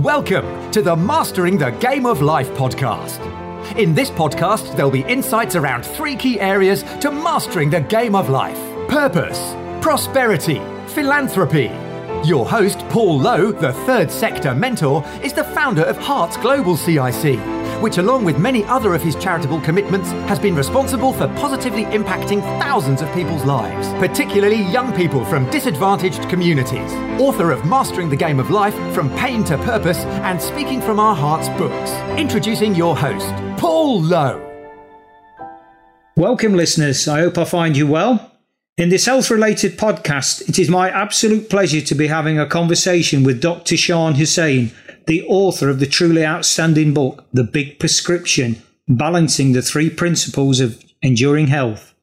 Welcome to the Mastering the Game of Life podcast. In this podcast, there'll be insights around three key areas to mastering the game of life purpose, prosperity, philanthropy. Your host, Paul Lowe, the third sector mentor, is the founder of Hearts Global CIC, which, along with many other of his charitable commitments, has been responsible for positively impacting thousands of people's lives, particularly young people from disadvantaged communities. Author of Mastering the Game of Life From Pain to Purpose and Speaking from Our Hearts books. Introducing your host, Paul Lowe. Welcome, listeners. I hope I find you well. In this health related podcast, it is my absolute pleasure to be having a conversation with Dr. Sean Hussain, the author of the truly outstanding book, The Big Prescription Balancing the Three Principles of Enduring Health.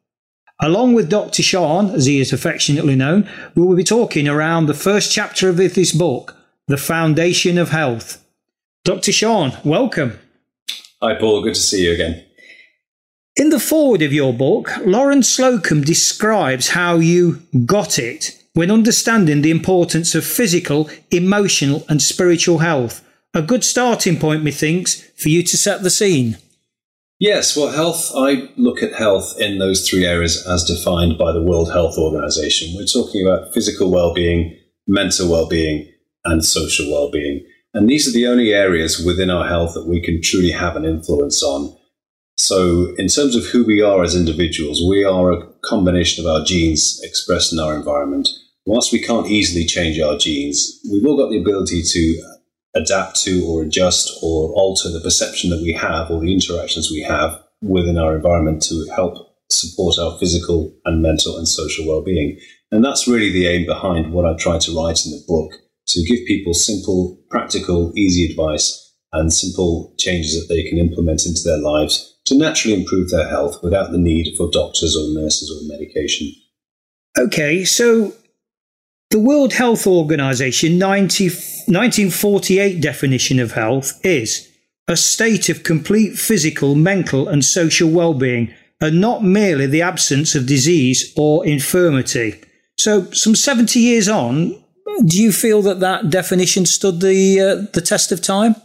Along with Dr. Sean, as he is affectionately known, we will be talking around the first chapter of this book, The Foundation of Health. Dr. Sean, welcome. Hi, Paul. Good to see you again. In the foreword of your book, Lauren Slocum describes how you got it when understanding the importance of physical, emotional, and spiritual health. A good starting point, methinks, for you to set the scene. Yes, well, health, I look at health in those three areas as defined by the World Health Organization. We're talking about physical well being, mental well being, and social well being. And these are the only areas within our health that we can truly have an influence on. So, in terms of who we are as individuals, we are a combination of our genes expressed in our environment. Whilst we can't easily change our genes, we've all got the ability to adapt to or adjust or alter the perception that we have or the interactions we have within our environment to help support our physical and mental and social well-being. And that's really the aim behind what I try to write in the book to give people simple, practical, easy advice and simple changes that they can implement into their lives to naturally improve their health without the need for doctors or nurses or medication. Okay, so the World Health Organization 90, 1948 definition of health is a state of complete physical, mental, and social well being, and not merely the absence of disease or infirmity. So, some 70 years on, do you feel that that definition stood the, uh, the test of time?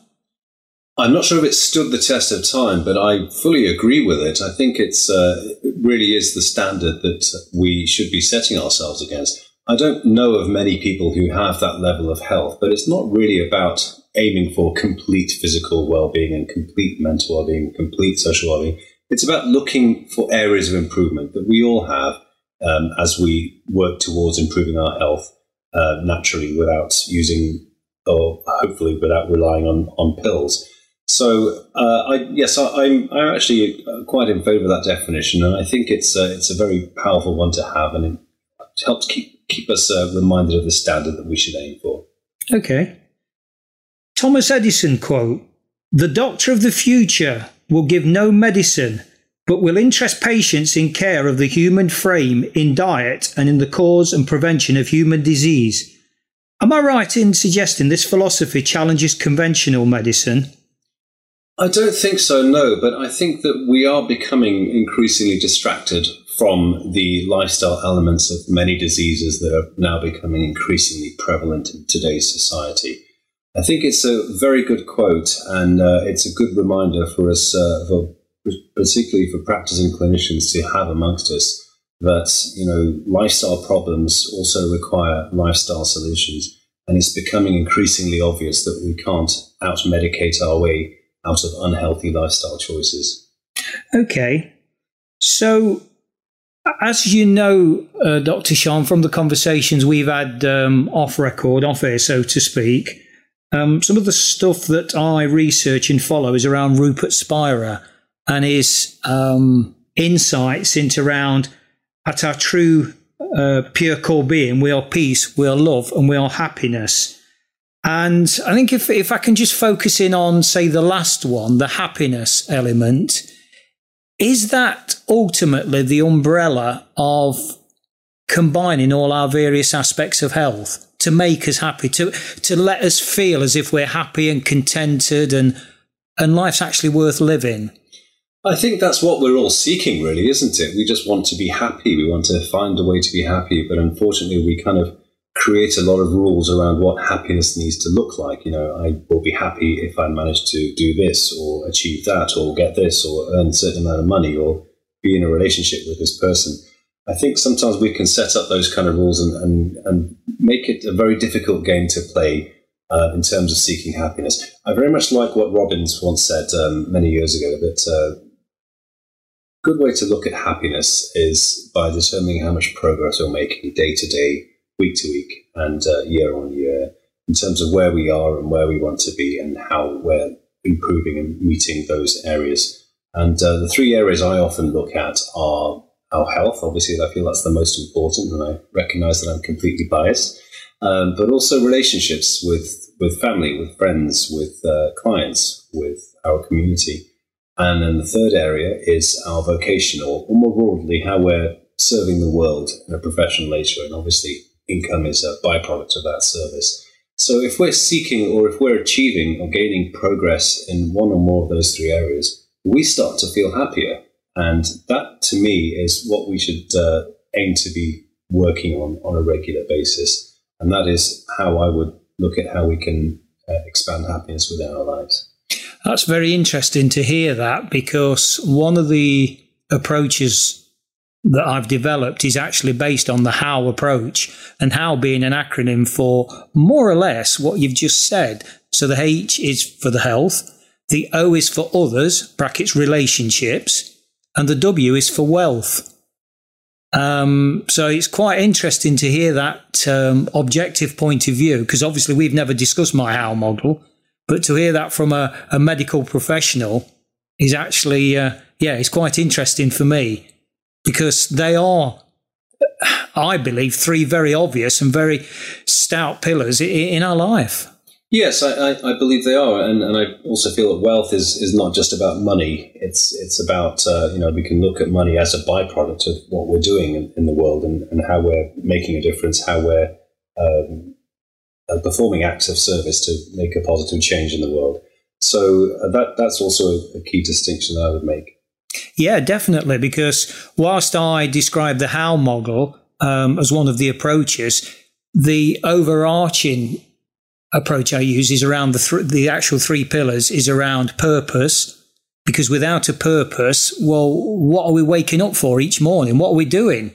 I'm not sure if it stood the test of time, but I fully agree with it. I think it's uh, it really is the standard that we should be setting ourselves against. I don't know of many people who have that level of health, but it's not really about aiming for complete physical well-being and complete mental well-being, complete social well-being. It's about looking for areas of improvement that we all have um, as we work towards improving our health uh, naturally without using or hopefully without relying on, on pills. So, uh, I, yes, I, am I'm, I'm actually uh, quite in favour of that definition, and I think it's uh, it's a very powerful one to have, and it helps keep keep us uh, reminded of the standard that we should aim for. Okay. Thomas Edison quote: "The doctor of the future will give no medicine." But will interest patients in care of the human frame in diet and in the cause and prevention of human disease. Am I right in suggesting this philosophy challenges conventional medicine? I don't think so, no, but I think that we are becoming increasingly distracted from the lifestyle elements of many diseases that are now becoming increasingly prevalent in today's society. I think it's a very good quote, and uh, it's a good reminder for us, uh, for, particularly for practicing clinicians, to have amongst us that you know lifestyle problems also require lifestyle solutions, and it's becoming increasingly obvious that we can't out medicate our way out of unhealthy lifestyle choices. Okay. So, as you know, uh, Dr. Sean, from the conversations we've had um, off record, off air, so to speak, um, some of the stuff that I research and follow is around Rupert Spira and his um, insights into around at our true uh, pure core being, we are peace, we are love, and we are happiness. And I think if, if I can just focus in on, say, the last one, the happiness element, is that ultimately the umbrella of combining all our various aspects of health to make us happy, to, to let us feel as if we're happy and contented and, and life's actually worth living? I think that's what we're all seeking, really, isn't it? We just want to be happy. We want to find a way to be happy, but unfortunately, we kind of create a lot of rules around what happiness needs to look like. You know, I will be happy if I manage to do this or achieve that or get this or earn a certain amount of money or be in a relationship with this person. I think sometimes we can set up those kind of rules and, and, and make it a very difficult game to play uh, in terms of seeking happiness. I very much like what Robbins once said um, many years ago that a uh, good way to look at happiness is by determining how much progress you're making day to day week to week and uh, year on year in terms of where we are and where we want to be and how we're improving and meeting those areas. And uh, the three areas I often look at are our health. Obviously, I feel that's the most important, and I recognize that I'm completely biased. Um, but also relationships with with family, with friends, with uh, clients, with our community. And then the third area is our vocation, or, or more broadly, how we're serving the world in a professional nature. And obviously, income is a byproduct of that service. So if we're seeking or if we're achieving or gaining progress in one or more of those three areas, we start to feel happier. And that to me is what we should uh, aim to be working on on a regular basis. And that is how I would look at how we can uh, expand happiness within our lives. That's very interesting to hear that because one of the approaches that I've developed is actually based on the how approach and how being an acronym for more or less what you've just said. So the H is for the health, the O is for others, brackets relationships, and the W is for wealth. Um, so it's quite interesting to hear that um, objective point of view because obviously we've never discussed my how model, but to hear that from a, a medical professional is actually, uh, yeah, it's quite interesting for me because they are, I believe, three very obvious and very stout pillars in our life. Yes, I, I, believe they are, and, and I also feel that wealth is, is not just about money. It's it's about uh, you know we can look at money as a byproduct of what we're doing in, in the world and, and how we're making a difference, how we're um, uh, performing acts of service to make a positive change in the world. So uh, that that's also a, a key distinction that I would make. Yeah, definitely. Because whilst I describe the how model um, as one of the approaches, the overarching approach I use is around the th- the actual three pillars is around purpose. Because without a purpose, well, what are we waking up for each morning? What are we doing?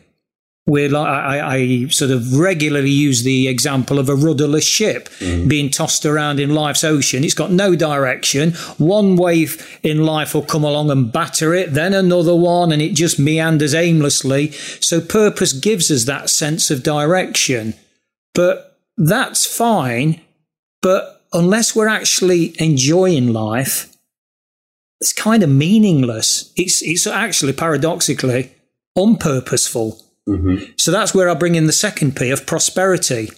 We're like, I, I, sort of regularly use the example of a rudderless ship mm. being tossed around in life's ocean. It's got no direction. One wave in life will come along and batter it, then another one, and it just meanders aimlessly. So purpose gives us that sense of direction. But that's fine. But unless we're actually enjoying life, it's kind of meaningless. It's, it's actually paradoxically unpurposeful. Mm-hmm. So that's where I bring in the second P of prosperity,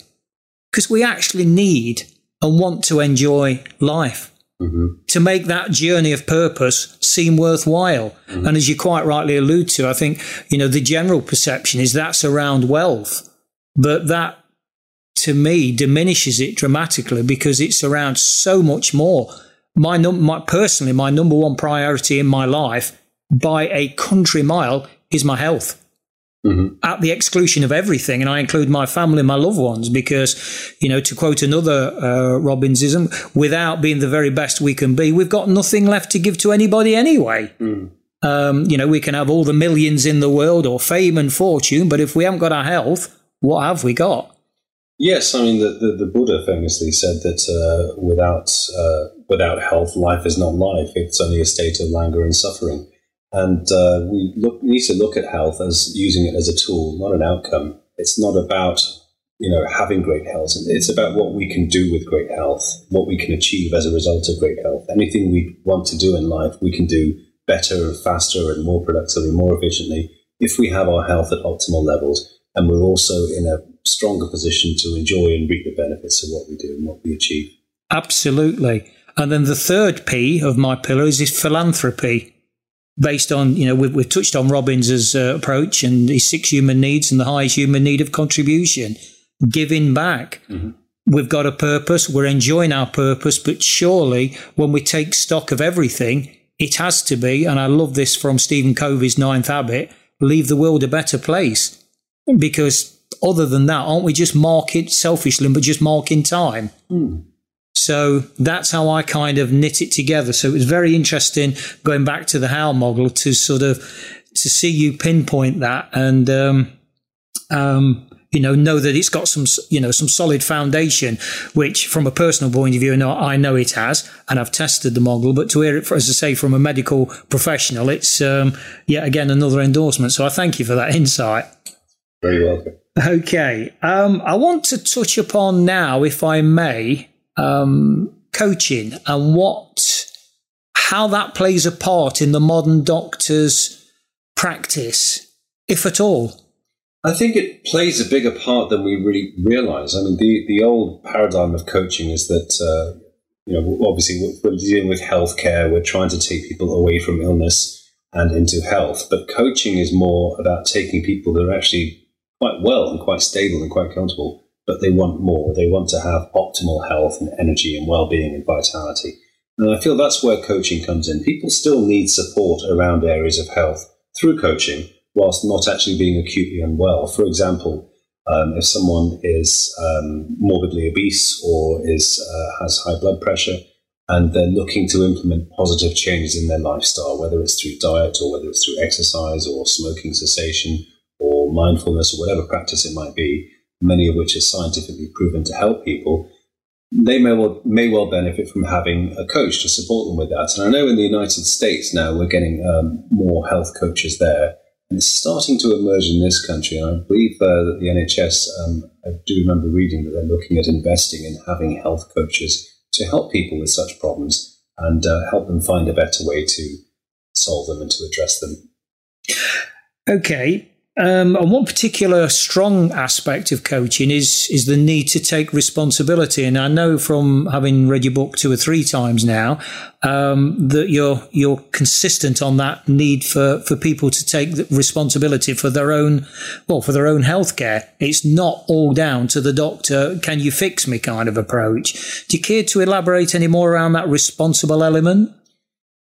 because we actually need and want to enjoy life. Mm-hmm. To make that journey of purpose seem worthwhile. Mm-hmm. And as you quite rightly allude to, I think, you know, the general perception is that's around wealth. But that, to me, diminishes it dramatically because it's around so much more. My, num- my personally, my number one priority in my life by a country mile is my health mm-hmm. at the exclusion of everything. And I include my family, and my loved ones, because, you know, to quote another uh, Robbinsism, without being the very best we can be, we've got nothing left to give to anybody anyway. Mm. Um, you know, we can have all the millions in the world or fame and fortune, but if we haven't got our health, what have we got? Yes, I mean the, the, the Buddha famously said that uh, without uh, without health, life is not life. It's only a state of languor and suffering. And uh, we look, need to look at health as using it as a tool, not an outcome. It's not about you know having great health. It's about what we can do with great health, what we can achieve as a result of great health. Anything we want to do in life, we can do better, faster, and more productively, more efficiently if we have our health at optimal levels, and we're also in a stronger position to enjoy and reap the benefits of what we do and what we achieve. Absolutely. And then the third P of my pillars is philanthropy based on, you know, we've, we've touched on Robbins's uh, approach and his six human needs and the highest human need of contribution, giving back. Mm-hmm. We've got a purpose, we're enjoying our purpose, but surely when we take stock of everything, it has to be, and I love this from Stephen Covey's Ninth Habit leave the world a better place. Because other than that, aren't we just marking selfishly, but just marking time? Mm. So that's how I kind of knit it together. So it was very interesting going back to the how model to sort of to see you pinpoint that and um, um, you know know that it's got some you know some solid foundation, which from a personal point of view, no, I know it has, and I've tested the model. But to hear it, as I say, from a medical professional, it's um, yet again another endorsement. So I thank you for that insight. Very welcome. Okay, um, I want to touch upon now, if I may, um, coaching and what how that plays a part in the modern doctor's practice, if at all. I think it plays a bigger part than we really realize. I mean, the, the old paradigm of coaching is that, uh, you know, obviously we're dealing with healthcare, we're trying to take people away from illness and into health, but coaching is more about taking people that are actually quite well and quite stable and quite comfortable but they want more. They want to have optimal health and energy and well being and vitality. And I feel that's where coaching comes in. People still need support around areas of health through coaching, whilst not actually being acutely unwell. For example, um, if someone is um, morbidly obese or is uh, has high blood pressure, and they're looking to implement positive changes in their lifestyle, whether it's through diet or whether it's through exercise or smoking cessation or mindfulness or whatever practice it might be, many of which are scientifically proven to help people, they may well may well benefit from having a coach to support them with that. And I know in the United States now we're getting um, more health coaches there, and it's starting to emerge in this country. And I believe uh, that the NHS, um, I do remember reading that they're looking at investing in having health coaches to help people with such problems and uh, help them find a better way to solve them and to address them. Okay, um, and one particular strong aspect of coaching is is the need to take responsibility. And I know from having read your book two or three times now um, that you're you're consistent on that need for, for people to take responsibility for their own well for their own healthcare. It's not all down to the doctor. Can you fix me? Kind of approach. Do you care to elaborate any more around that responsible element?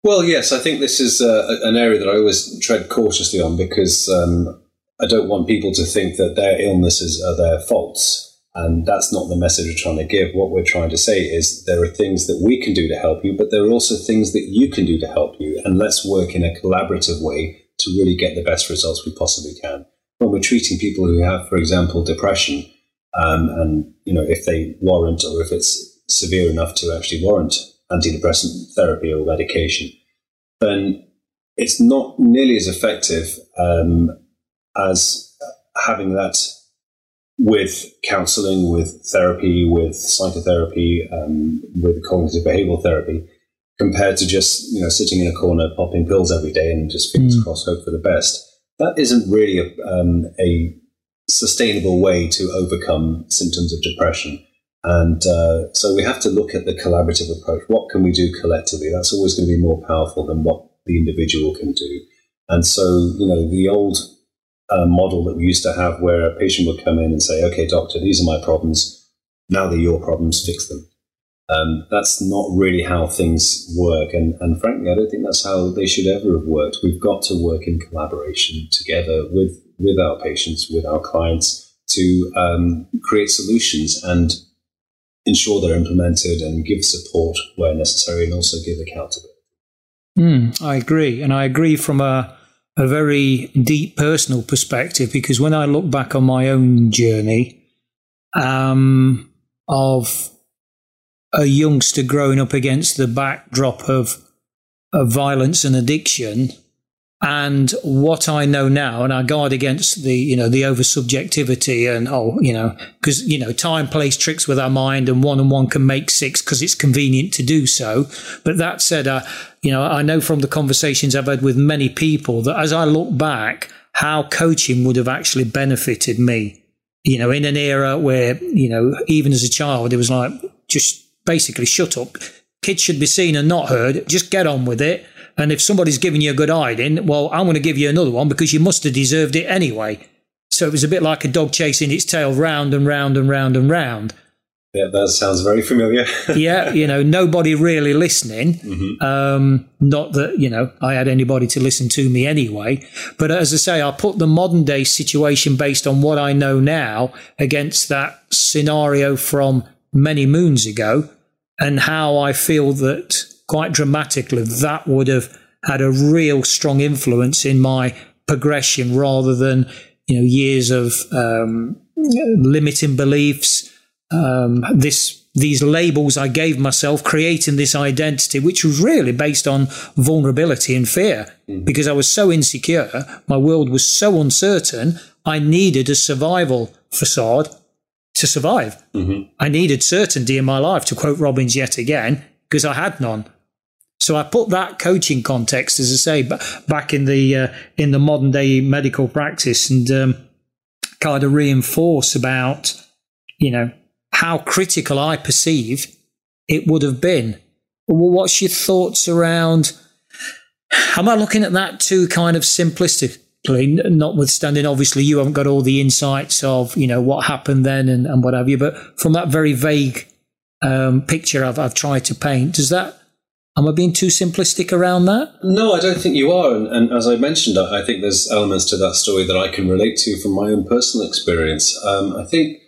Well, yes, I think this is uh, an area that I always tread cautiously on because um, I don't want people to think that their illnesses are their faults. And that's not the message we're trying to give. What we're trying to say is there are things that we can do to help you, but there are also things that you can do to help you. And let's work in a collaborative way to really get the best results we possibly can. When we're treating people who have, for example, depression, um, and you know if they warrant or if it's severe enough to actually warrant antidepressant therapy or medication, then it's not nearly as effective um, as having that with counseling, with therapy, with psychotherapy, um, with cognitive behavioral therapy, compared to just you know sitting in a corner popping pills every day and just fingers mm. crossed hope for the best. That isn't really a, um, a sustainable way to overcome symptoms of depression. And uh, so we have to look at the collaborative approach. What can we do collectively? That's always going to be more powerful than what the individual can do. And so, you know, the old uh, model that we used to have where a patient would come in and say, okay, doctor, these are my problems. Now they're your problems, fix them. Um, that's not really how things work. And, and frankly, I don't think that's how they should ever have worked. We've got to work in collaboration together with, with our patients, with our clients to um, create solutions and ensure they're implemented and give support where necessary and also give accountability. Mm, I agree. And I agree from a a very deep personal perspective because when I look back on my own journey um, of a youngster growing up against the backdrop of, of violence and addiction, and what I know now, and I guard against the, you know, the over subjectivity and, oh, you know, because, you know, time plays tricks with our mind and one and one can make six because it's convenient to do so. But that said, uh, you know, I know from the conversations I've had with many people that as I look back, how coaching would have actually benefited me, you know, in an era where, you know, even as a child, it was like, just basically shut up. Kids should be seen and not heard. Just get on with it and if somebody's giving you a good hiding, well, I'm going to give you another one because you must have deserved it anyway. So it was a bit like a dog chasing its tail round and round and round and round. Yeah, that sounds very familiar. yeah, you know, nobody really listening. Mm-hmm. Um, not that, you know, I had anybody to listen to me anyway. But as I say, I put the modern day situation based on what I know now against that scenario from many moons ago and how I feel that quite dramatically that would have had a real strong influence in my progression rather than, you know, years of um, limiting beliefs um, this these labels I gave myself, creating this identity, which was really based on vulnerability and fear, mm-hmm. because I was so insecure, my world was so uncertain. I needed a survival facade to survive. Mm-hmm. I needed certainty in my life, to quote Robbins yet again, because I had none. So I put that coaching context, as I say, back in the uh, in the modern day medical practice, and um, kind of reinforce about you know how critical I perceive it would have been. Well, what's your thoughts around? Am I looking at that too kind of simplistically? Notwithstanding, obviously, you haven't got all the insights of you know what happened then and, and what have you. But from that very vague um, picture I've, I've tried to paint, does that Am I being too simplistic around that? No, I don't think you are. And, and, as I mentioned, I think there's elements to that story that I can relate to from my own personal experience. Um, I think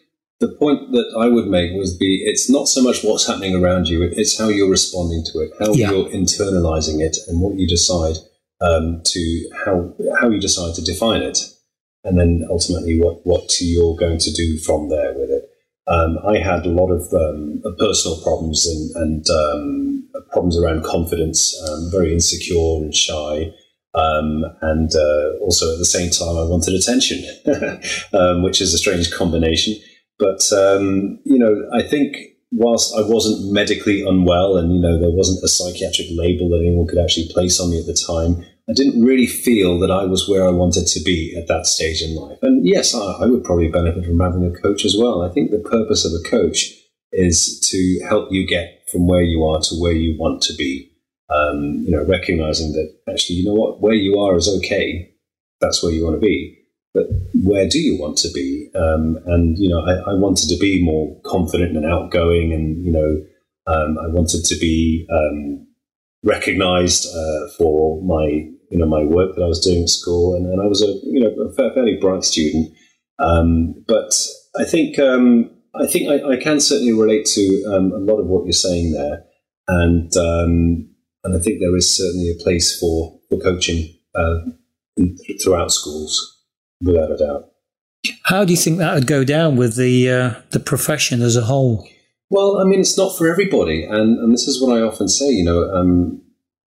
the point that I would make was be it's not so much what's happening around you, it's how you're responding to it, how yeah. you're internalizing it, and what you decide um, to how how you decide to define it, and then ultimately what what you're going to do from there with it. Um, I had a lot of um, personal problems and, and um, problems around confidence, um, very insecure and shy. Um, and uh, also at the same time, I wanted attention, um, which is a strange combination. But you know, I think whilst I wasn't medically unwell, and you know, there wasn't a psychiatric label that anyone could actually place on me at the time, I didn't really feel that I was where I wanted to be at that stage in life. And yes, I, I would probably benefit from having a coach as well. I think the purpose of a coach is to help you get from where you are to where you want to be. Um, you know, recognizing that actually, you know what, where you are is okay. That's where you want to be but where do you want to be? Um, and you know, I, I, wanted to be more confident and outgoing, and you know, um, I wanted to be um, recognised uh, for my you know my work that I was doing at school, and, and I was a you know a fairly bright student. Um, but I think um, I think I, I, can certainly relate to um, a lot of what you're saying there, and and I think there is certainly a place for for coaching uh, throughout schools without a doubt. How do you think that would go down with the uh, the profession as a whole? Well, I mean, it's not for everybody, and, and this is what I often say. You know, um,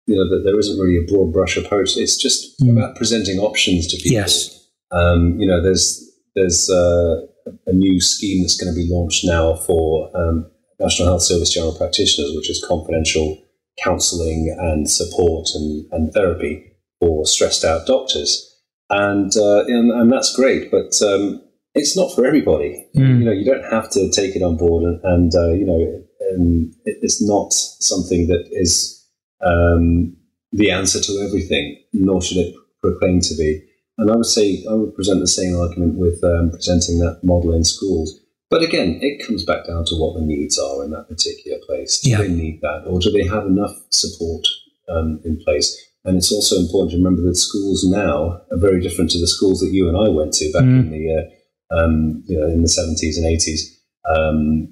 you know that there isn't really a broad brush approach. It's just mm. about presenting options to people. Yes. Um, you know, there's there's uh, a new scheme that's going to be launched now for um, National Health Service general practitioners, which is confidential counselling and support and, and therapy for stressed out doctors and uh, and, and, that's great. But um, it's not for everybody. Mm. You know, you don't have to take it on board, and, and uh, you know, um, it, it's not something that is um, the answer to everything, nor should it proclaim to be. And I would say I would present the same argument with um, presenting that model in schools. But again, it comes back down to what the needs are in that particular place. Do yeah. they need that, or do they have enough support um, in place? And it's also important to remember that schools now are very different to the schools that you and I went to back mm. in the uh, um, you know in the seventies and eighties. Um,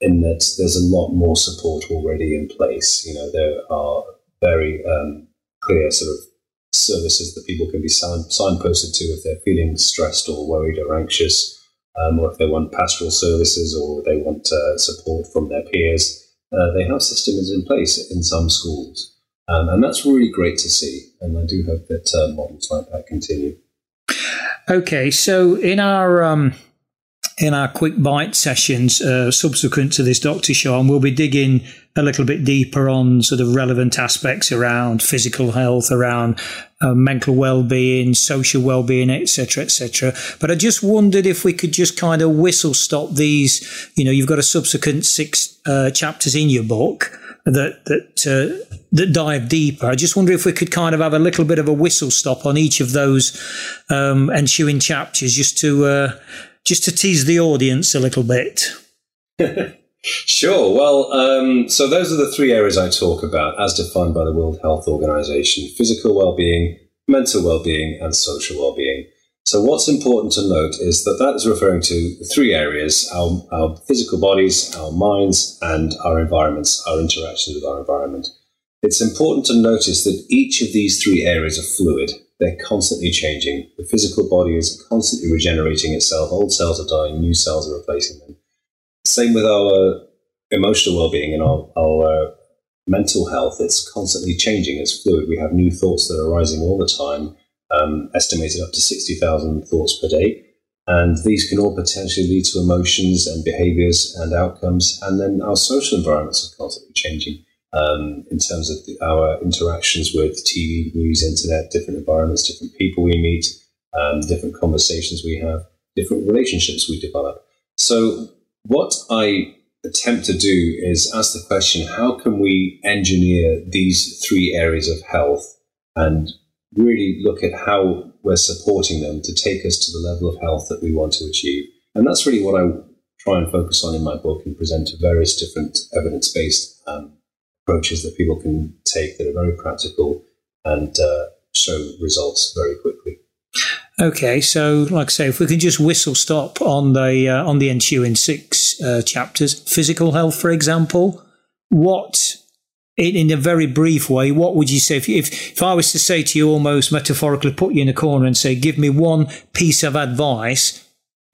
in that there's a lot more support already in place. You know there are very um, clear sort of services that people can be sign- signposted to if they're feeling stressed or worried or anxious, um, or if they want pastoral services or they want uh, support from their peers. Uh, they have systems in place in some schools. Um, and that's really great to see. And I do hope that uh, models like that continue. Okay, so in our um, in our quick bite sessions uh, subsequent to this Doctor Show, and we'll be digging a little bit deeper on sort of relevant aspects around physical health, around uh, mental well-being, social well-being, etc., etc. But I just wondered if we could just kind of whistle stop these. You know, you've got a subsequent six uh, chapters in your book that that uh, that dive deeper. I just wonder if we could kind of have a little bit of a whistle stop on each of those um, ensuing chapters, just to uh, just to tease the audience a little bit. Sure. Well, um, so those are the three areas I talk about as defined by the World Health Organization physical well being, mental well being, and social well being. So, what's important to note is that that is referring to three areas our, our physical bodies, our minds, and our environments, our interactions with our environment. It's important to notice that each of these three areas are fluid. They're constantly changing. The physical body is constantly regenerating itself. Old cells are dying, new cells are replacing them. Same with our emotional well-being and our, our uh, mental health. It's constantly changing. It's fluid. We have new thoughts that are arising all the time, um, estimated up to 60,000 thoughts per day. And these can all potentially lead to emotions and behaviors and outcomes. And then our social environments are constantly changing um, in terms of the, our interactions with TV, news, internet, different environments, different people we meet, um, different conversations we have, different relationships we develop. So what I attempt to do is ask the question how can we engineer these three areas of health and really look at how we're supporting them to take us to the level of health that we want to achieve? And that's really what I try and focus on in my book and present various different evidence based um, approaches that people can take that are very practical and uh, show results very quickly. Okay, so like I say, if we can just whistle stop on the uh, on the ensuing six uh, chapters, physical health, for example, what in, in a very brief way, what would you say if, if if I was to say to you, almost metaphorically, put you in a corner and say, give me one piece of advice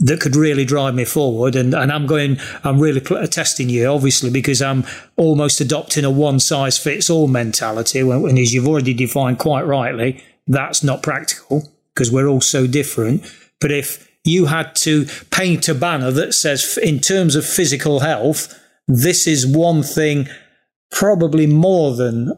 that could really drive me forward. And, and I'm going, I'm really testing you, obviously, because I'm almost adopting a one size fits all mentality. When, when, as you've already defined quite rightly, that's not practical because we're all so different. But if you had to paint a banner that says, in terms of physical health, this is one thing, probably more than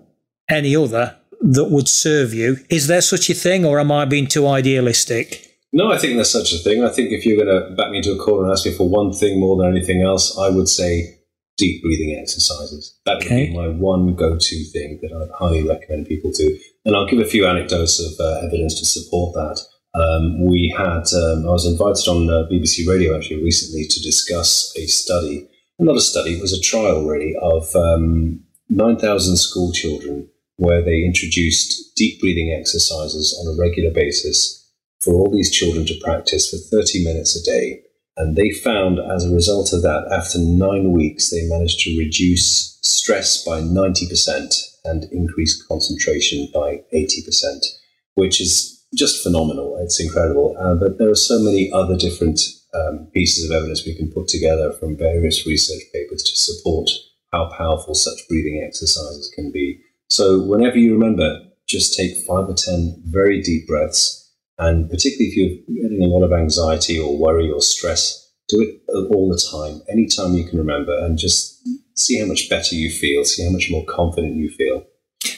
any other, that would serve you. Is there such a thing, or am I being too idealistic? No, I think there's such a thing. I think if you're going to back me into a corner and ask me for one thing more than anything else, I would say deep breathing exercises. That would okay. be my one go to thing that I'd highly recommend people do. And I'll give a few anecdotes of uh, evidence to support that. Um, we had, um, I was invited on uh, BBC Radio actually recently to discuss a study, not a study, it was a trial really, of um, 9,000 school children where they introduced deep breathing exercises on a regular basis for all these children to practice for 30 minutes a day. And they found as a result of that, after nine weeks, they managed to reduce stress by 90% and increase concentration by 80%, which is just phenomenal. It's incredible. Uh, but there are so many other different um, pieces of evidence we can put together from various research papers to support how powerful such breathing exercises can be. So, whenever you remember, just take five or 10 very deep breaths and particularly if you're getting a lot of anxiety or worry or stress, do it all the time, anytime you can remember, and just see how much better you feel, see how much more confident you feel.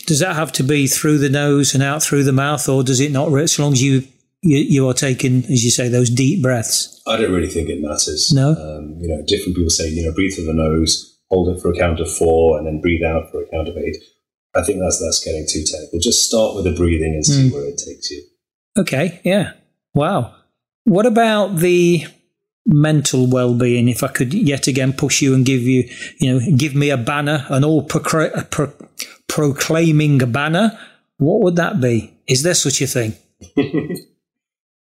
Does that have to be through the nose and out through the mouth, or does it not? As long as you you, you are taking, as you say, those deep breaths. I don't really think it matters. No, um, you know, different people say, you know, breathe through the nose, hold it for a count of four, and then breathe out for a count of eight. I think that's that's getting too technical. Just start with the breathing and see mm. where it takes you. Okay, yeah. Wow. What about the mental well-being if i could yet again push you and give you you know give me a banner an all procra- pro- proclaiming banner what would that be is there such a thing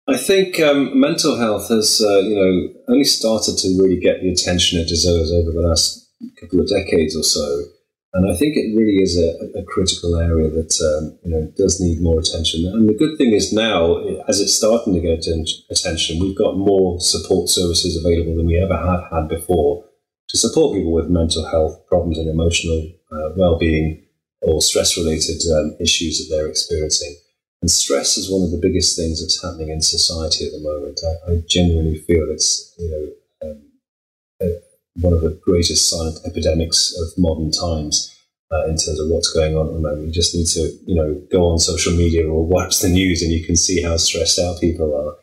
i think um, mental health has uh, you know only started to really get the attention it deserves over the last couple of decades or so and I think it really is a, a critical area that um, you know does need more attention. And the good thing is now, as it's starting to get attention, we've got more support services available than we ever have had before to support people with mental health problems and emotional uh, well-being or stress-related um, issues that they're experiencing. And stress is one of the biggest things that's happening in society at the moment. I, I genuinely feel it's you know. Um, one of the greatest silent epidemics of modern times. Uh, in terms of what's going on at the moment, you just need to, you know, go on social media or watch the news, and you can see how stressed out people are.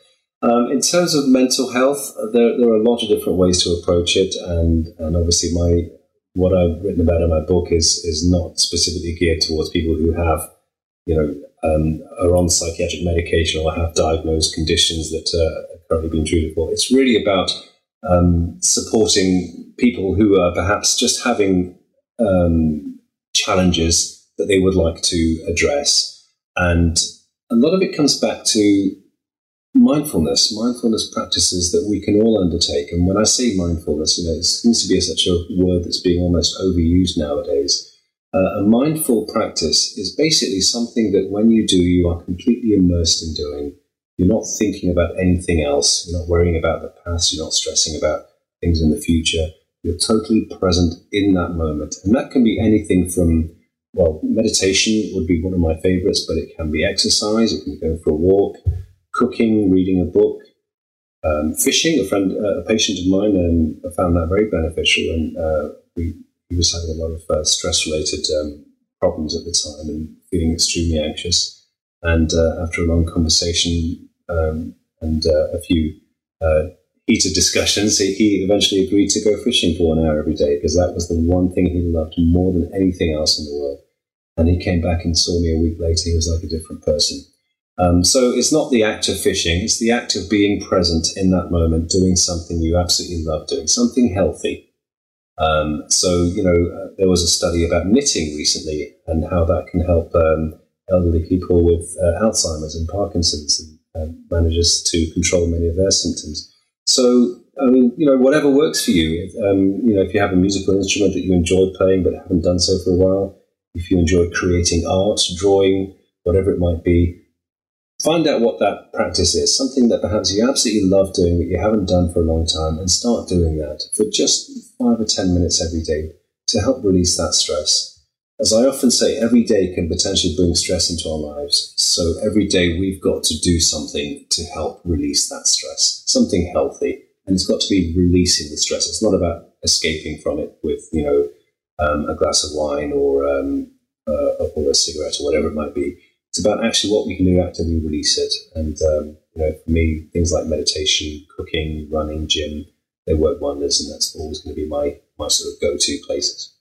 Um, in terms of mental health, there, there are a lot of different ways to approach it, and and obviously my what I've written about in my book is is not specifically geared towards people who have, you know, um, are on psychiatric medication or have diagnosed conditions that uh, are currently being treated for. It's really about um, supporting people who are perhaps just having um, challenges that they would like to address. And a lot of it comes back to mindfulness, mindfulness practices that we can all undertake. And when I say mindfulness, you know, it seems to be such a word that's being almost overused nowadays. Uh, a mindful practice is basically something that when you do, you are completely immersed in doing. You're not thinking about anything else. You're not worrying about the past. You're not stressing about things in the future. You're totally present in that moment. And that can be anything from, well, meditation would be one of my favorites, but it can be exercise. It can be going for a walk cooking, reading a book, um, fishing. A friend, uh, a patient of mine, um, found that very beneficial, and uh, we, he was having a lot of uh, stress-related um, problems at the time and feeling extremely anxious. And uh, after a long conversation um, and uh, a few uh, heated discussions, he, he eventually agreed to go fishing for one hour every day because that was the one thing he loved more than anything else in the world. And he came back and saw me a week later. He was like a different person. Um, so it's not the act of fishing, it's the act of being present in that moment, doing something you absolutely love doing, something healthy. Um, so, you know, there was a study about knitting recently and how that can help um, elderly people with uh, Alzheimer's and Parkinson's and um, manages to control many of their symptoms. So, I mean, you know, whatever works for you. Um, you know, if you have a musical instrument that you enjoy playing but haven't done so for a while, if you enjoy creating art, drawing, whatever it might be, Find out what that practice is, something that perhaps you absolutely love doing that you haven't done for a long time, and start doing that for just five or 10 minutes every day to help release that stress. As I often say, every day can potentially bring stress into our lives. So every day we've got to do something to help release that stress, something healthy. And it's got to be releasing the stress. It's not about escaping from it with, you know, um, a glass of wine or, um, uh, or a cigarette or whatever it might be it's about actually what we can do after we release it. And um, you know, for me, things like meditation, cooking, running, gym, they work wonders, and that's always going to be my my sort of go to places.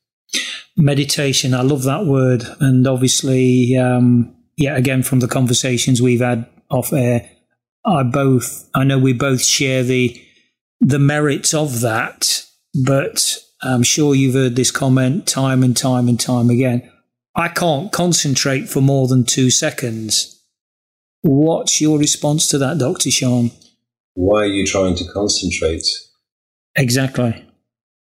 Meditation, I love that word, and obviously, um, yeah, again from the conversations we've had off air, I both I know we both share the the merits of that, but I'm sure you've heard this comment time and time and time again. I can't concentrate for more than two seconds. What's your response to that, Dr. Sean? Why are you trying to concentrate? Exactly.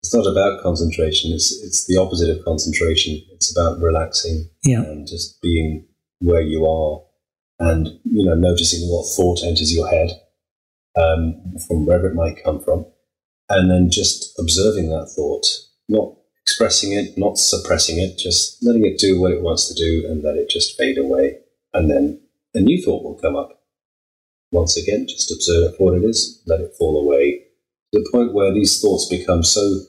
It's not about concentration. It's it's the opposite of concentration. It's about relaxing yeah. and just being where you are, and you know noticing what thought enters your head um, from wherever it might come from, and then just observing that thought, not expressing it, not suppressing it, just letting it do what it wants to do and let it just fade away. And then a new thought will come up. Once again, just observe it for what it is, let it fall away to the point where these thoughts become so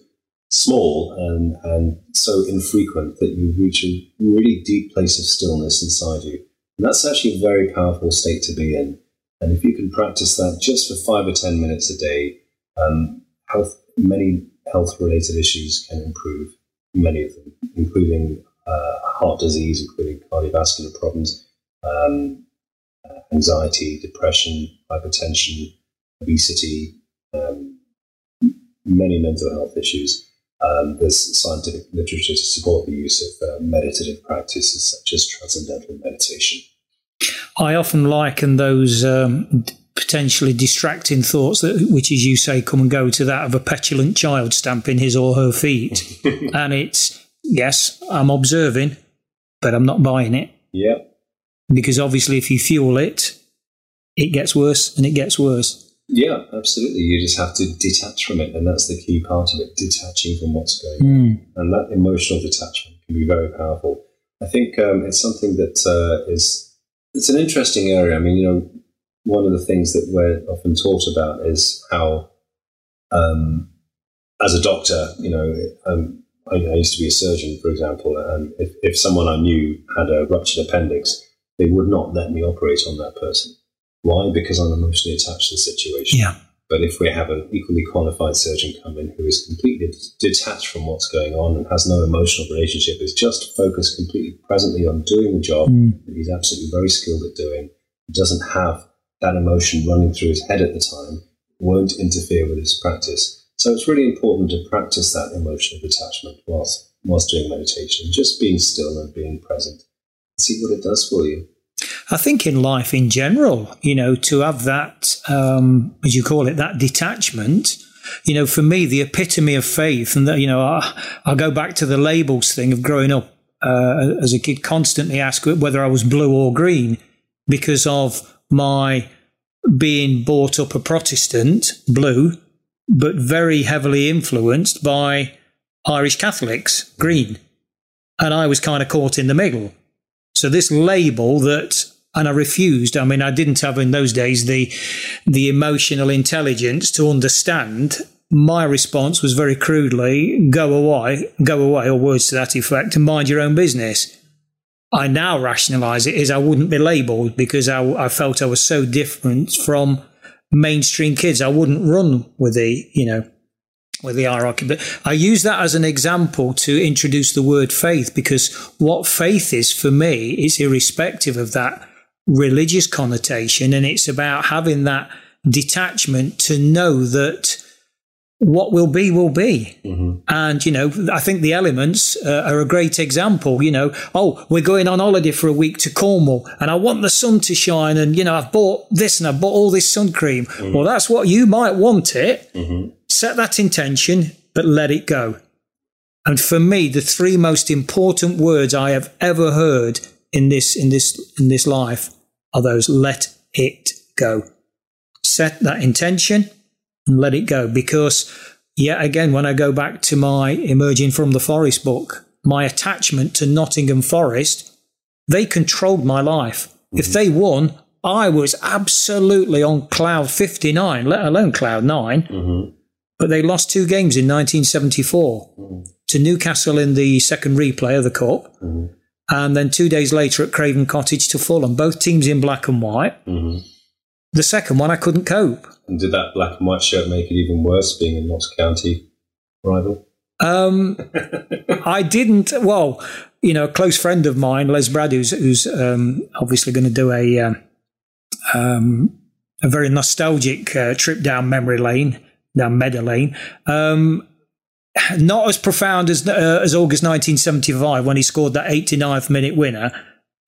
small and, and so infrequent that you reach a really deep place of stillness inside you. And that's actually a very powerful state to be in. And if you can practice that just for five or 10 minutes a day, um, health, many health related issues can improve, many of them, including uh, heart disease, including cardiovascular problems, um, uh, anxiety, depression, hypertension, obesity, um, many mental health issues. Um, there's scientific literature to support the use of uh, meditative practices such as transcendental meditation. I often liken those um, potentially distracting thoughts that, which as you say, come and go to that of a petulant child stamping his or her feet. and it's, yes, I'm observing, but I'm not buying it. Yeah. Because obviously, if you fuel it, it gets worse and it gets worse. Yeah, absolutely. You just have to detach from it. And that's the key part of it detaching from what's going on. Mm. And that emotional detachment can be very powerful. I think um, it's something that uh, is it's an interesting area. I mean, you know, one of the things that we're often taught about is how, um, as a doctor, you know, um, I, I, used to be a surgeon, for example, and if, if someone I knew had a ruptured appendix, they would not let me operate on that person. Why? Because I'm emotionally attached to the situation. Yeah. But if we have an equally qualified surgeon come in who is completely detached from what's going on and has no emotional relationship, is just focused completely presently on doing the job mm. that he's absolutely very skilled at doing, doesn't have that emotion running through his head at the time, won't interfere with his practice. So it's really important to practice that emotional detachment whilst whilst doing meditation, just being still and being present. See what it does for you. I think in life in general, you know, to have that, um, as you call it, that detachment, you know, for me, the epitome of faith, and that, you know, I, I go back to the labels thing of growing up uh, as a kid, constantly ask whether I was blue or green because of my being brought up a Protestant, blue, but very heavily influenced by Irish Catholics, green. And I was kind of caught in the middle. So this label that and I refused. I mean, I didn't have in those days the the emotional intelligence to understand. My response was very crudely, "Go away, go away," or words to that effect, and mind your own business. I now rationalise it is I wouldn't be labelled because I, I felt I was so different from mainstream kids. I wouldn't run with the, you know, with the hierarchy. But I use that as an example to introduce the word faith because what faith is for me is irrespective of that religious connotation. And it's about having that detachment to know that what will be will be mm-hmm. and you know i think the elements uh, are a great example you know oh we're going on holiday for a week to cornwall and i want the sun to shine and you know i've bought this and i've bought all this sun cream mm-hmm. well that's what you might want it mm-hmm. set that intention but let it go and for me the three most important words i have ever heard in this in this in this life are those let it go. Set that intention and let it go. Because yet again, when I go back to my emerging from the forest book, my attachment to Nottingham Forest, they controlled my life. Mm-hmm. If they won, I was absolutely on cloud 59, let alone cloud 9. Mm-hmm. But they lost two games in 1974 mm-hmm. to Newcastle in the second replay of the Cup. Mm-hmm and then two days later at Craven Cottage to Fulham, both teams in black and white. The second one, I couldn't cope. And did that black and white shirt make it even worse, being a Notts County rival? Um, I didn't. Well, you know, a close friend of mine, Les Bradd, who's, who's um, obviously going to do a um, um, a very nostalgic uh, trip down memory lane, down Meadow Lane. Um, not as profound as uh, as August 1975 when he scored that 89th minute winner.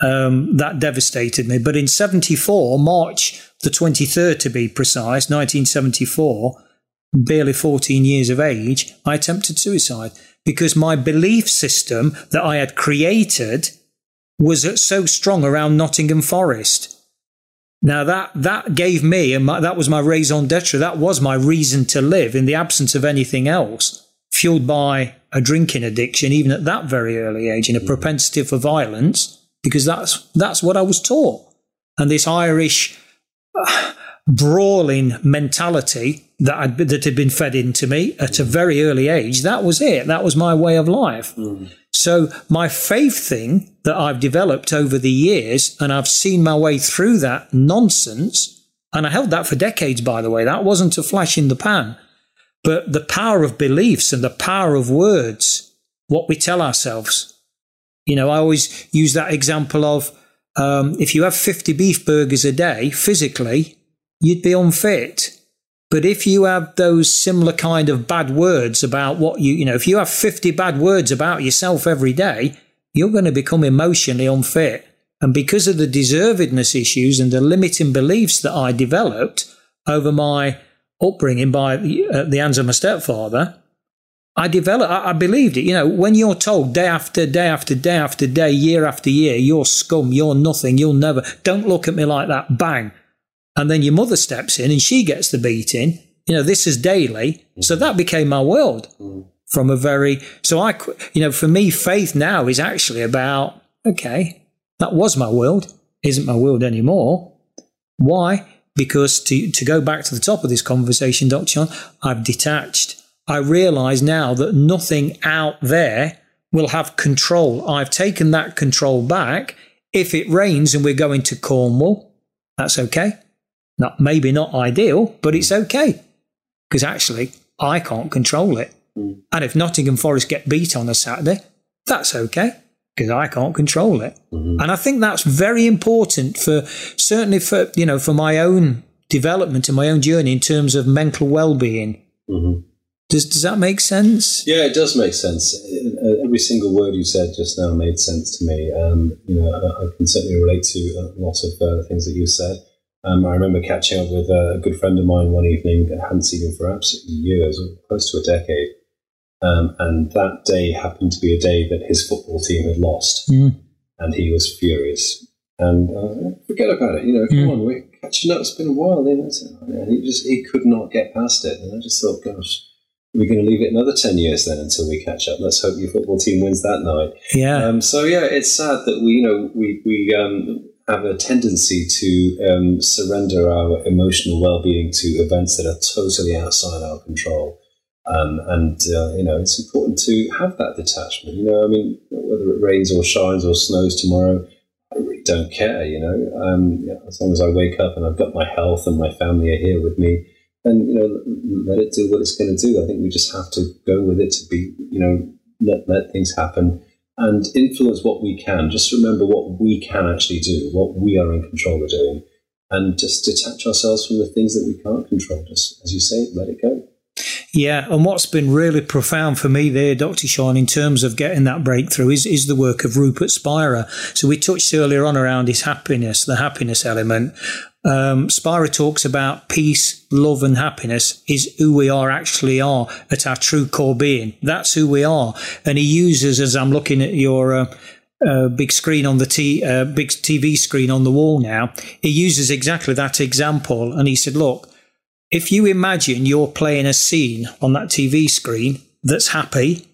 Um, that devastated me. But in 74, March the 23rd to be precise, 1974, barely 14 years of age, I attempted suicide because my belief system that I had created was so strong around Nottingham Forest. Now that that gave me, and my, that was my raison d'être. That was my reason to live in the absence of anything else fueled by a drinking addiction, even at that very early age, and a propensity for violence, because that's that's what I was taught. And this Irish uh, brawling mentality that I'd, that had been fed into me at a very early age, that was it. That was my way of life. Mm. So my faith thing that I've developed over the years, and I've seen my way through that nonsense, and I held that for decades, by the way. That wasn't a flash in the pan. But the power of beliefs and the power of words, what we tell ourselves. You know, I always use that example of um, if you have 50 beef burgers a day, physically, you'd be unfit. But if you have those similar kind of bad words about what you, you know, if you have 50 bad words about yourself every day, you're going to become emotionally unfit. And because of the deservedness issues and the limiting beliefs that I developed over my upbringing by uh, the hands of my stepfather, I developed, I, I, believed it. You know, when you're told day after day after day after day, year after year, you're scum, you're nothing, you'll never, don't look at me like that, bang. And then your mother steps in and she gets the beating. You know, this is daily. So mm-hmm. that became my world mm. from a very, so I, you know, for me, faith now is actually about, okay, that was my world, isn't my world anymore. Why? because to, to go back to the top of this conversation, Dr. John, I've detached. I realize now that nothing out there will have control. I've taken that control back. If it rains and we're going to Cornwall, that's okay. Not maybe not ideal, but it's okay because actually I can't control it. Mm. And if Nottingham Forest get beat on a Saturday, that's okay because I can't control it. Mm-hmm. And I think that's very important for certainly for you know for my own development and my own journey in terms of mental well-being. hmm Does does that make sense? Yeah, it does make sense. Uh, Every single word you said just now made sense to me. Um, you know, I, I can certainly relate to a lot of uh, things that you said. Um, I remember catching up with a good friend of mine one evening. I hadn't seen him for absolutely years, close to a decade. Um, and that day happened to be a day that his football team had lost, Mm. and he was furious. And uh, forget about it. You know, come Mm. on, we're catching up. It's been a while. You know, and he just he could not get past it. And I just thought, gosh, we're going to leave it another 10 years then until we catch up. Let's hope your football team wins that night. Yeah. Um, so, yeah, it's sad that we, you know, we, we um, have a tendency to um, surrender our emotional well-being to events that are totally outside our control. Um, and, uh, you know, it's important to have that detachment. You know, I mean, whether it rains or shines or snows tomorrow, I really don't care, you know. Um, yeah, as long as I wake up and I've got my health and my family are here with me, and you know, let it do what it's going to do. I think we just have to go with it to be, you know, let let things happen and influence what we can. Just remember what we can actually do, what we are in control of doing, and just detach ourselves from the things that we can't control. Just as you say, let it go. Yeah, and what's been really profound for me there, Dr. Sean, in terms of getting that breakthrough is, is the work of Rupert Spira. So we touched earlier on around his happiness, the happiness element. Um, Spira talks about peace, love, and happiness is who we are actually are at our true core being. That's who we are. And he uses, as I'm looking at your uh, uh, big screen on the t- uh, big TV screen on the wall now, he uses exactly that example. And he said, look, if you imagine you're playing a scene on that TV screen that's happy,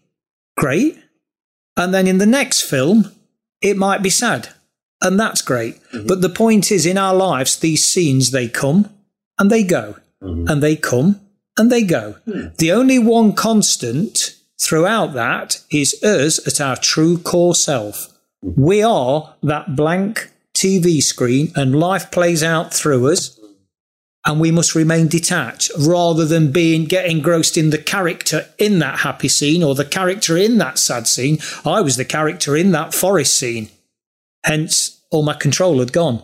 great. And then in the next film, it might be sad. And that's great. Mm-hmm. But the point is, in our lives, these scenes, they come and they go, mm-hmm. and they come and they go. Hmm. The only one constant throughout that is us at our true core self. Mm-hmm. We are that blank TV screen, and life plays out through us and we must remain detached rather than being get engrossed in the character in that happy scene or the character in that sad scene. I was the character in that forest scene. Hence, all my control had gone.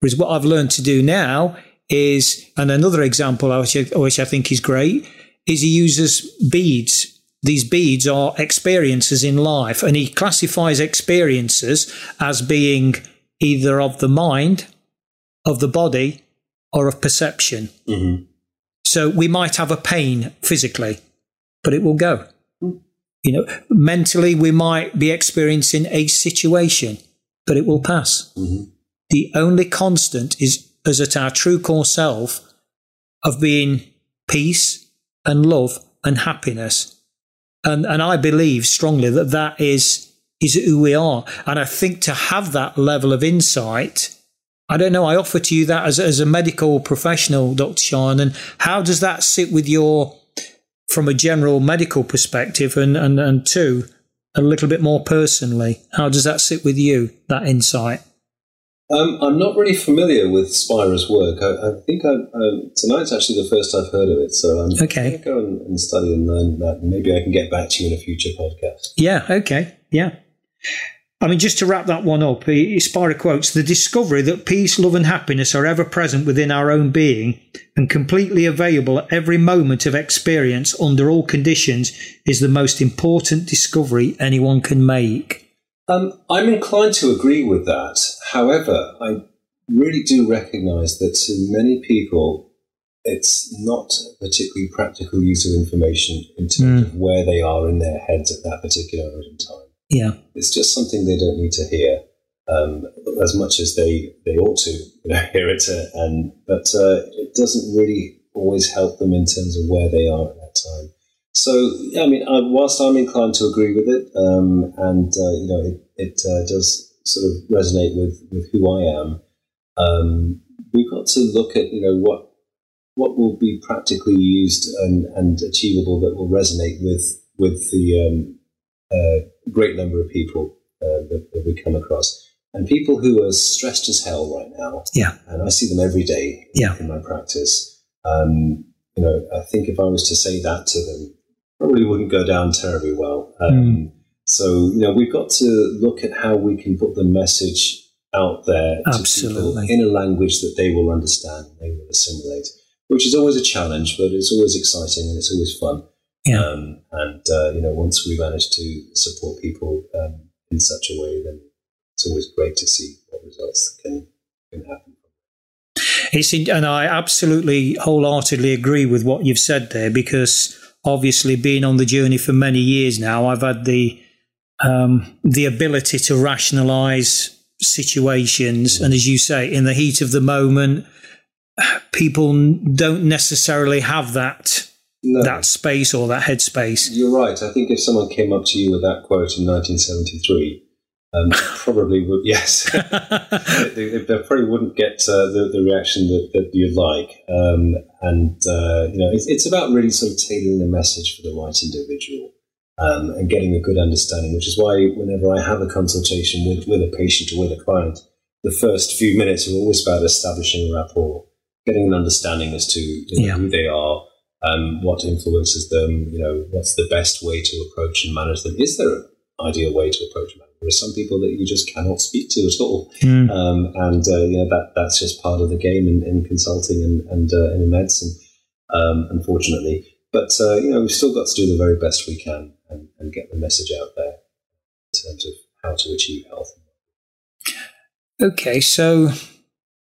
Whereas what I've learned to do now is, and another example which I, which I think is great, is he uses beads. These beads are experiences in life, and he classifies experiences as being either of the mind, of the body, or of perception. Mm-hmm. So we might have a pain physically, but it will go. You know, mentally we might be experiencing a situation, but it will pass. Mhm. The only constant is as at our true core self of being peace and love and happiness. And and I believe strongly that that is is who we are. And I think to have that level of insight I don't know. I offer to you that as, as a medical professional, Dr. Sean. And how does that sit with your, from a general medical perspective, and, and, and two, a little bit more personally, how does that sit with you, that insight? Um, I'm not really familiar with Spira's work. I, I think I, um, tonight's actually the first I've heard of it. So I'm Okay. going to go and, and study and learn that. Maybe I can get back to you in a future podcast. Yeah, okay. Yeah. I mean, just to wrap that one up, he- Spira quotes The discovery that peace, love, and happiness are ever present within our own being and completely available at every moment of experience under all conditions is the most important discovery anyone can make. Um, I'm inclined to agree with that. However, I really do recognise that to many people, it's not a particularly practical use of information in terms of where they are in their heads at that particular moment in time. Yeah. It's just something they don't need to hear um, as much as they, they ought to you know, hear it. Uh, and but uh, it doesn't really always help them in terms of where they are at that time. So I mean, I, whilst I'm inclined to agree with it, um, and uh, you know, it, it uh, does sort of resonate with, with who I am. Um, we've got to look at you know what what will be practically used and, and achievable that will resonate with with the um, uh, great number of people uh, that, that we come across. And people who are stressed as hell right now, Yeah. and I see them every day Yeah. in my practice. Um, you know, I think if I was to say that to them, probably wouldn't go down terribly well. Um, So, you know, we've got to look at how we can put the message out there Absolutely. in a language that they will understand, they will assimilate, which is always a challenge, but it's always exciting and it's always fun. Yeah. Um, and uh, you know, once we manage to support people um, in such a way, then it's always great to see what results can can happen. It's in, and I absolutely wholeheartedly agree with what you've said there because obviously being on the journey for many years now, I've had the um, the ability to rationalise situations, and as you say, in the heat of the moment, people don't necessarily have that No. that space or that headspace. You're right. I think if someone came up to you with that quote in 1973, um, probably would, yes, they, they, they probably wouldn't get uh, the, the reaction that, that you'd like. Um, and, uh, you know, it's, it's about really sort of tailoring the message for the right individual um, and getting a good understanding, which is why whenever I have a consultation with, with a patient or with a client, the first few minutes are always about establishing a rapport, getting an understanding as to you know, Yeah. who they are, um, what influences them, you know, what's the best way to approach and manage them. Is there an ideal way to approach them? There are some people that you just cannot speak to at all. Mm. Um, and, uh, you know, that, that's just part of the game in, in consulting and, and uh, in medicine, um, unfortunately. But, uh, you know, we've still got to do the very best we can and, and get the message out there in terms of how to achieve health. Okay, so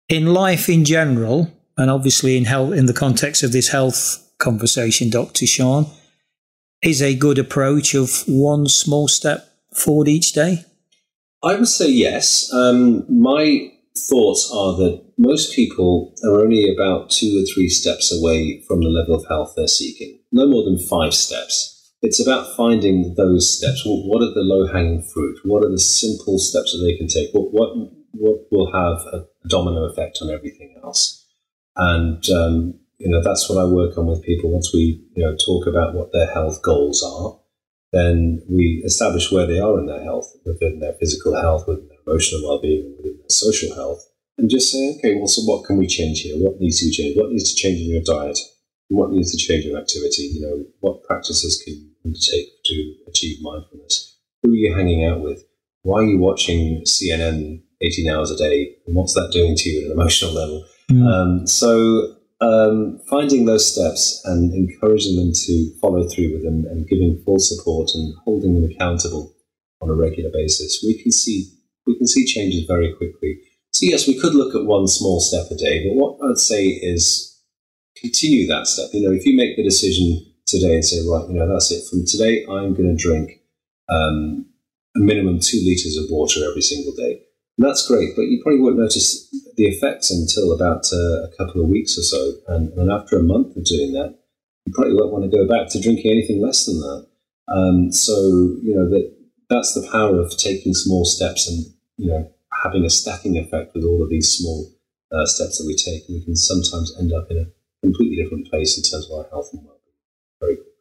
in life in general, and obviously in health, in the context of this health conversation, Doctor Sean, is a good approach of one small step forward each day. I would say yes. Um, my thoughts are that most people are only about two or three steps away from the level of health they're seeking, no more than five steps. It's about finding those steps. What, what are the low hanging fruit? What are the simple steps that they can take? What, what, what will have a domino effect on everything else? And, um, you know, that's what I work on with people once we, you know, talk about what their health goals are then we establish where they are in their health, within their physical health, within their emotional well-being, within their social health, and just say, okay, well, so what can we change here? What needs to change? What needs to change in your diet? What needs to change in your activity? You know, what practices can you undertake to achieve mindfulness? Who are you hanging out with? Why are you watching CNN 18 hours a day? And what's that doing to you at an emotional level? Um, so um, finding those steps and encouraging them to follow through with them and giving full support and holding them accountable on a regular basis, we can see we can see changes very quickly. So yes, we could look at one small step a day, but what I'd say is continue that step. You know, if you make the decision today and say, right, you know, that's it. From today, I'm going to drink um, a minimum two liters of water every single day. That's great, but you probably won't notice the effects until about uh, a couple of weeks or so. And, and after a month of doing that, you probably won't want to go back to drinking anything less than that. Um, so, you know, that that's the power of taking small steps and, you know, having a stacking effect with all of these small uh, steps that we take. We can sometimes end up in a completely different place in terms of our health and well-being. Very quickly.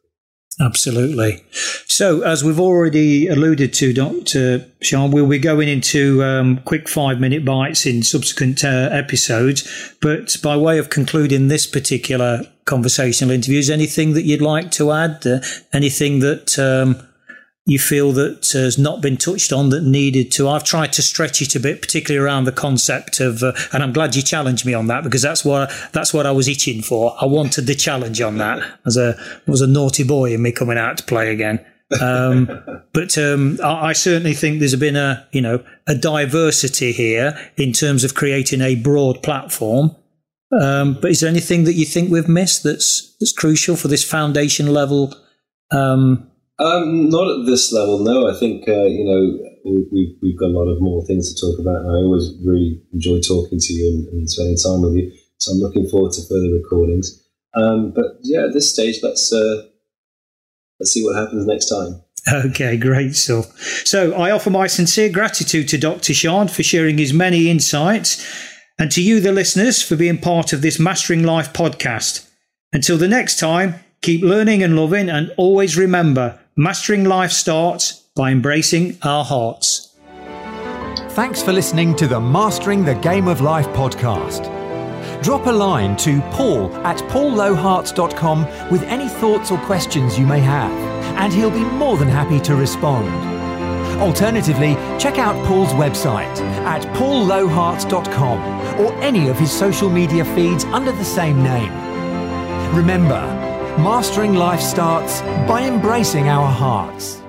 Absolutely. So, as we've already alluded to, Dr. Sean, we'll be going into um, quick five minute bites in subsequent uh, episodes. But by way of concluding this particular conversational interview, is anything that you'd like to add? Uh, anything that um, you feel that has not been touched on that needed to? I've tried to stretch it a bit, particularly around the concept of, uh, and I'm glad you challenged me on that because that's what that's what I was itching for. I wanted the challenge on that as a was a naughty boy in me coming out to play again. Um, but um, I, I certainly think there's been a you know a diversity here in terms of creating a broad platform. Um, but is there anything that you think we've missed that's that's crucial for this foundation level? Um, not at this level, no. I think uh, you know we- we've we've got a lot of more things to talk about, I always really enjoy talking to you and, and spending time with you. So I'm looking forward to further recordings. Um, but yeah, at this stage, let's uh, let's see what happens next time. Okay, great stuff. So I offer my sincere gratitude to Dr. Sean for sharing his many insights and to you, the listeners, for being part of this Mastering Life podcast. Until the next time, keep learning and loving, and always remember mastering life starts by embracing our hearts. Thanks for listening to the Mastering the Game of Life podcast. Drop a line to paul at paulloharts.com with any thoughts or questions you may have, and he'll be more than happy to respond. Alternatively, check out Paul's website at paulloharts.com or any of his social media feeds under the same name. Remember, mastering life starts by embracing our hearts.